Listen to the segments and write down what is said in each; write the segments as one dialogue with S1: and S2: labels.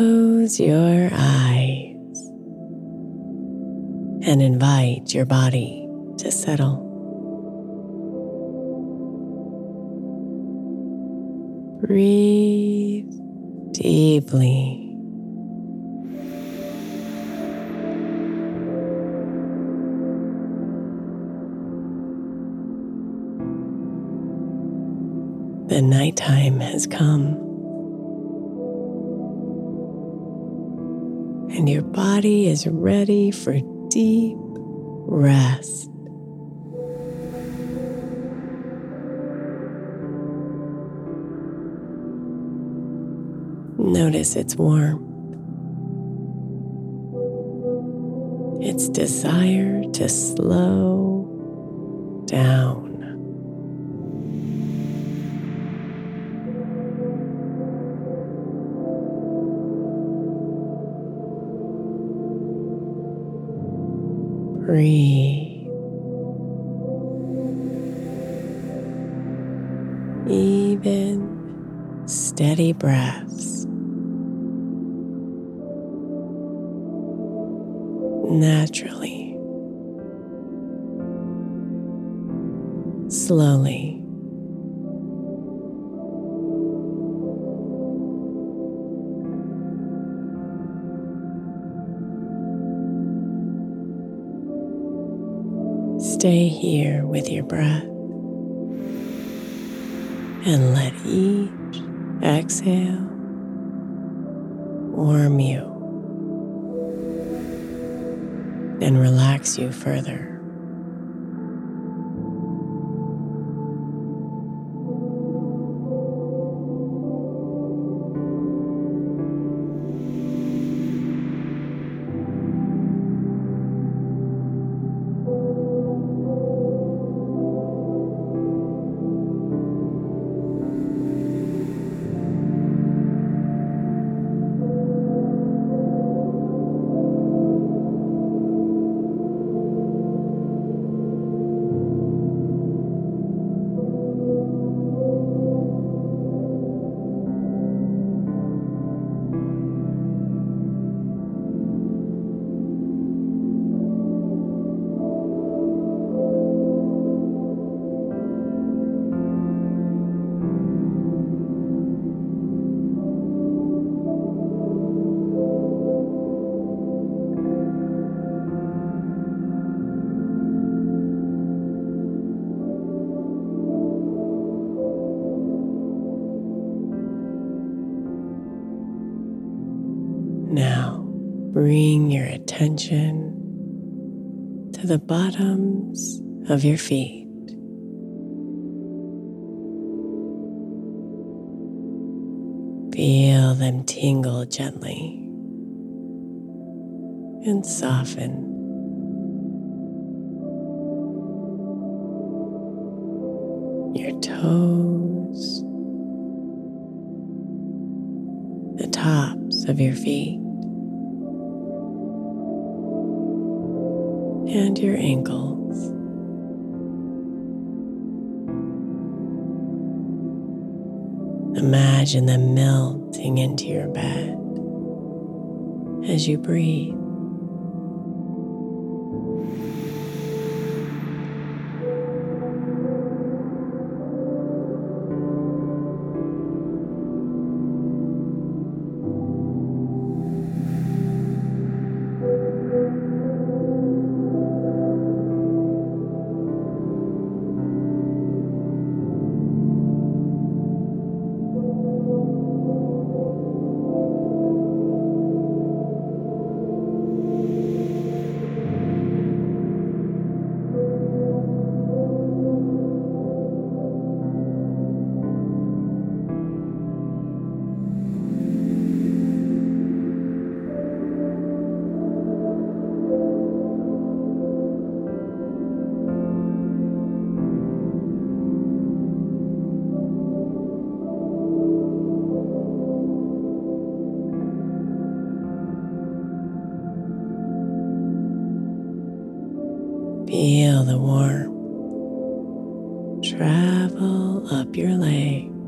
S1: Close your eyes and invite your body to settle. Breathe deeply. The nighttime has come. And your body is ready for deep rest. Notice its warmth, its desire to slow down. Breathe. Even, steady breaths. Naturally. Slowly. Stay here with your breath and let each exhale warm you and relax you further. Now bring your attention to the bottoms of your feet. Feel them tingle gently and soften. Your toes, of your feet, and your ankles. Imagine them melting into your bed as you breathe. Feel the warmth travel up your legs.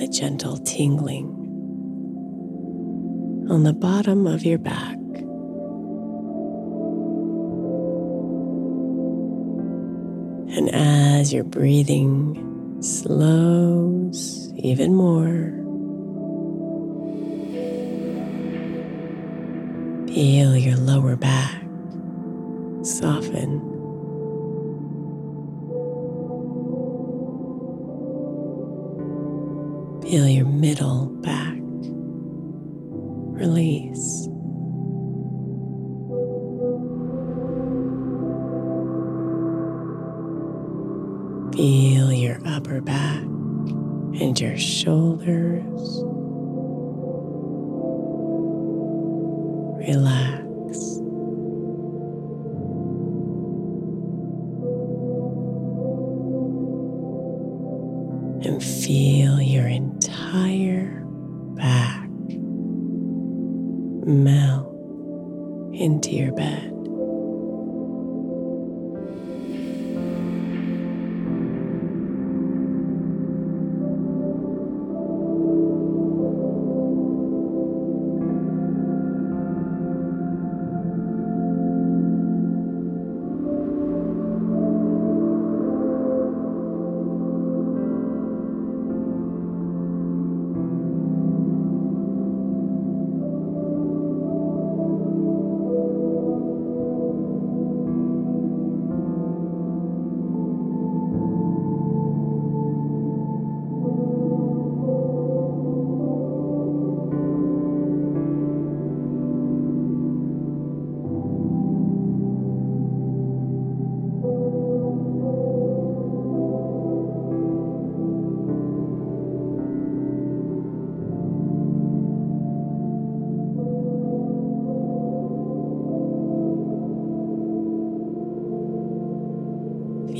S1: The gentle tingling on the bottom of your back. And as your breathing slows even more, feel your lower back soften. Feel your middle back release. Feel your upper back and your shoulders. Relax. And feel your entire back melt into your bed.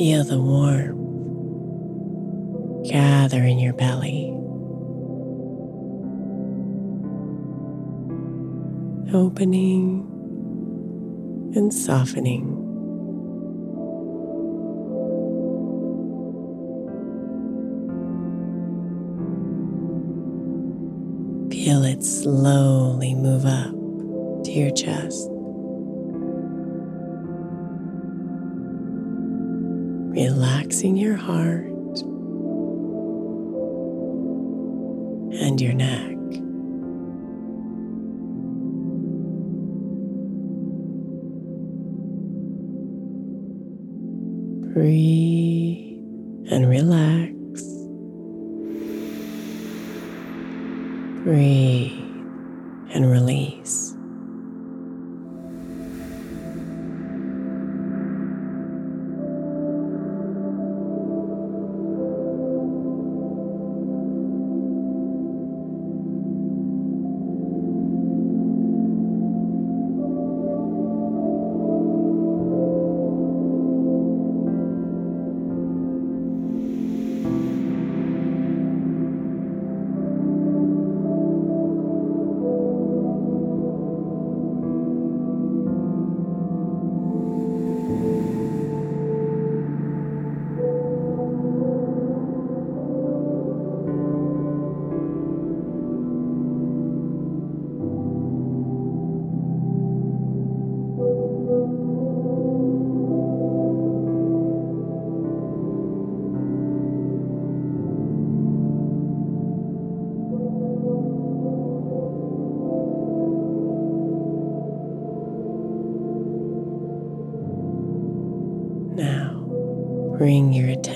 S1: Feel the warmth gather in your belly. Opening and softening. Feel it slowly move up to your chest. Relaxing your heart and your neck. Breathe and relax. Breathe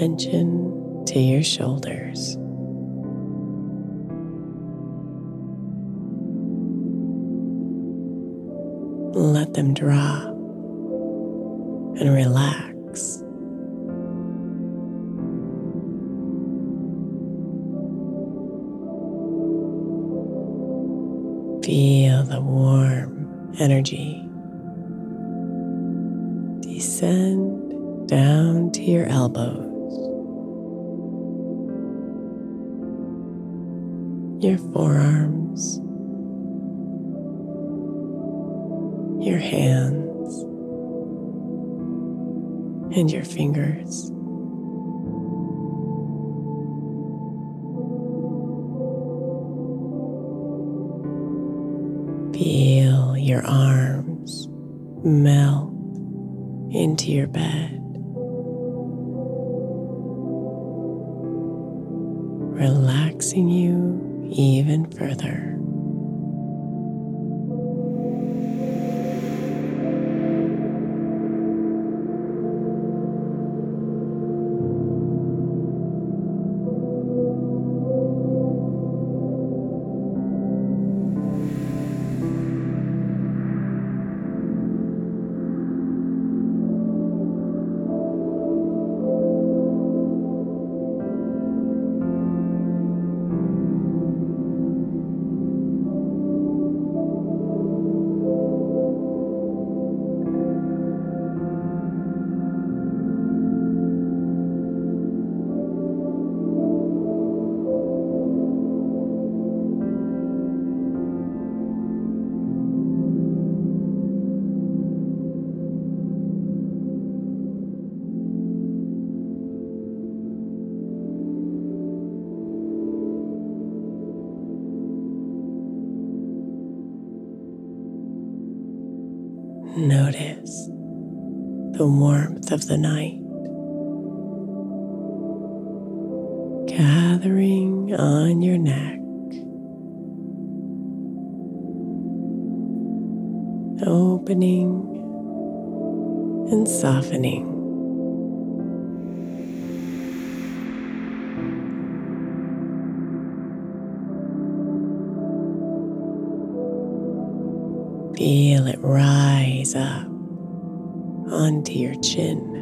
S1: attention to your shoulders. Let them drop and relax. Feel the warm energy descend down to your elbows, your forearms, your hands, and your fingers. Feel your arms melt into your bed. Relaxing you even further. Of the night. Gathering on your neck, opening and softening. Feel it rise up onto your chin.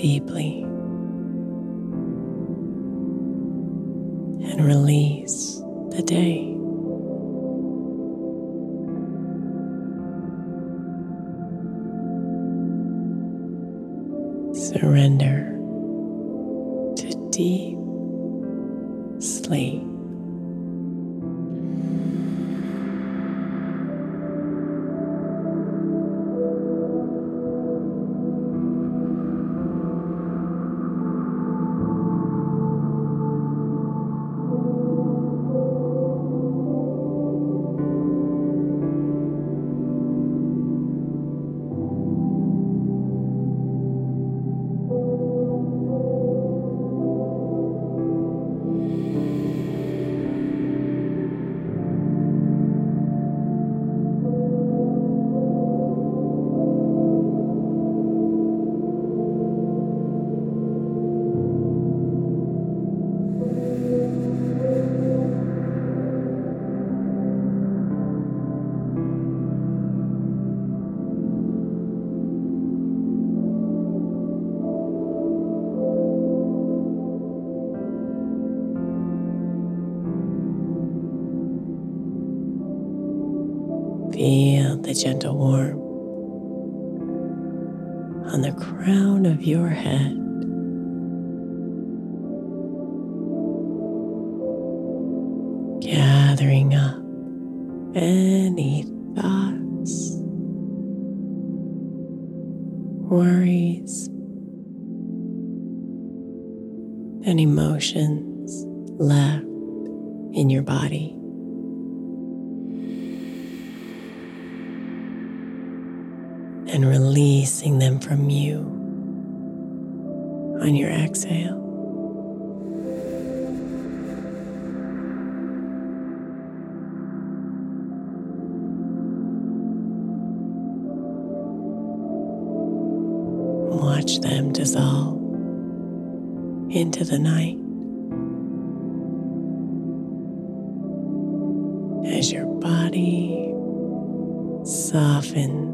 S1: Deeply and release the day. The gentle warmth on the crown of your head. Gathering up any thoughts, worries, and emotions left in your body. And releasing them from you on your exhale. Watch them dissolve into the night as your body softens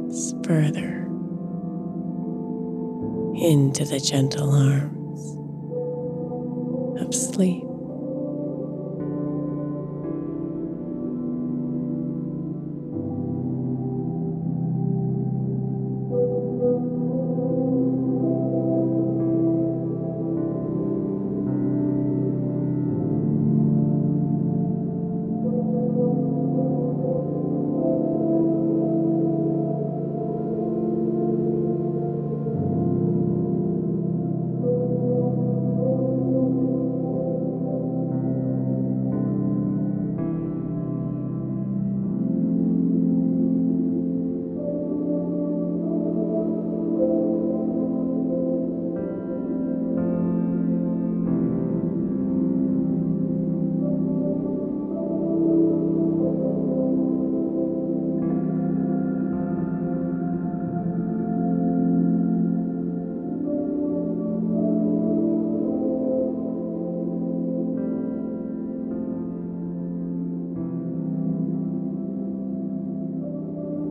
S1: further into the gentle arms of sleep.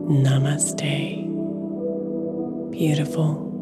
S1: Namaste, beautiful.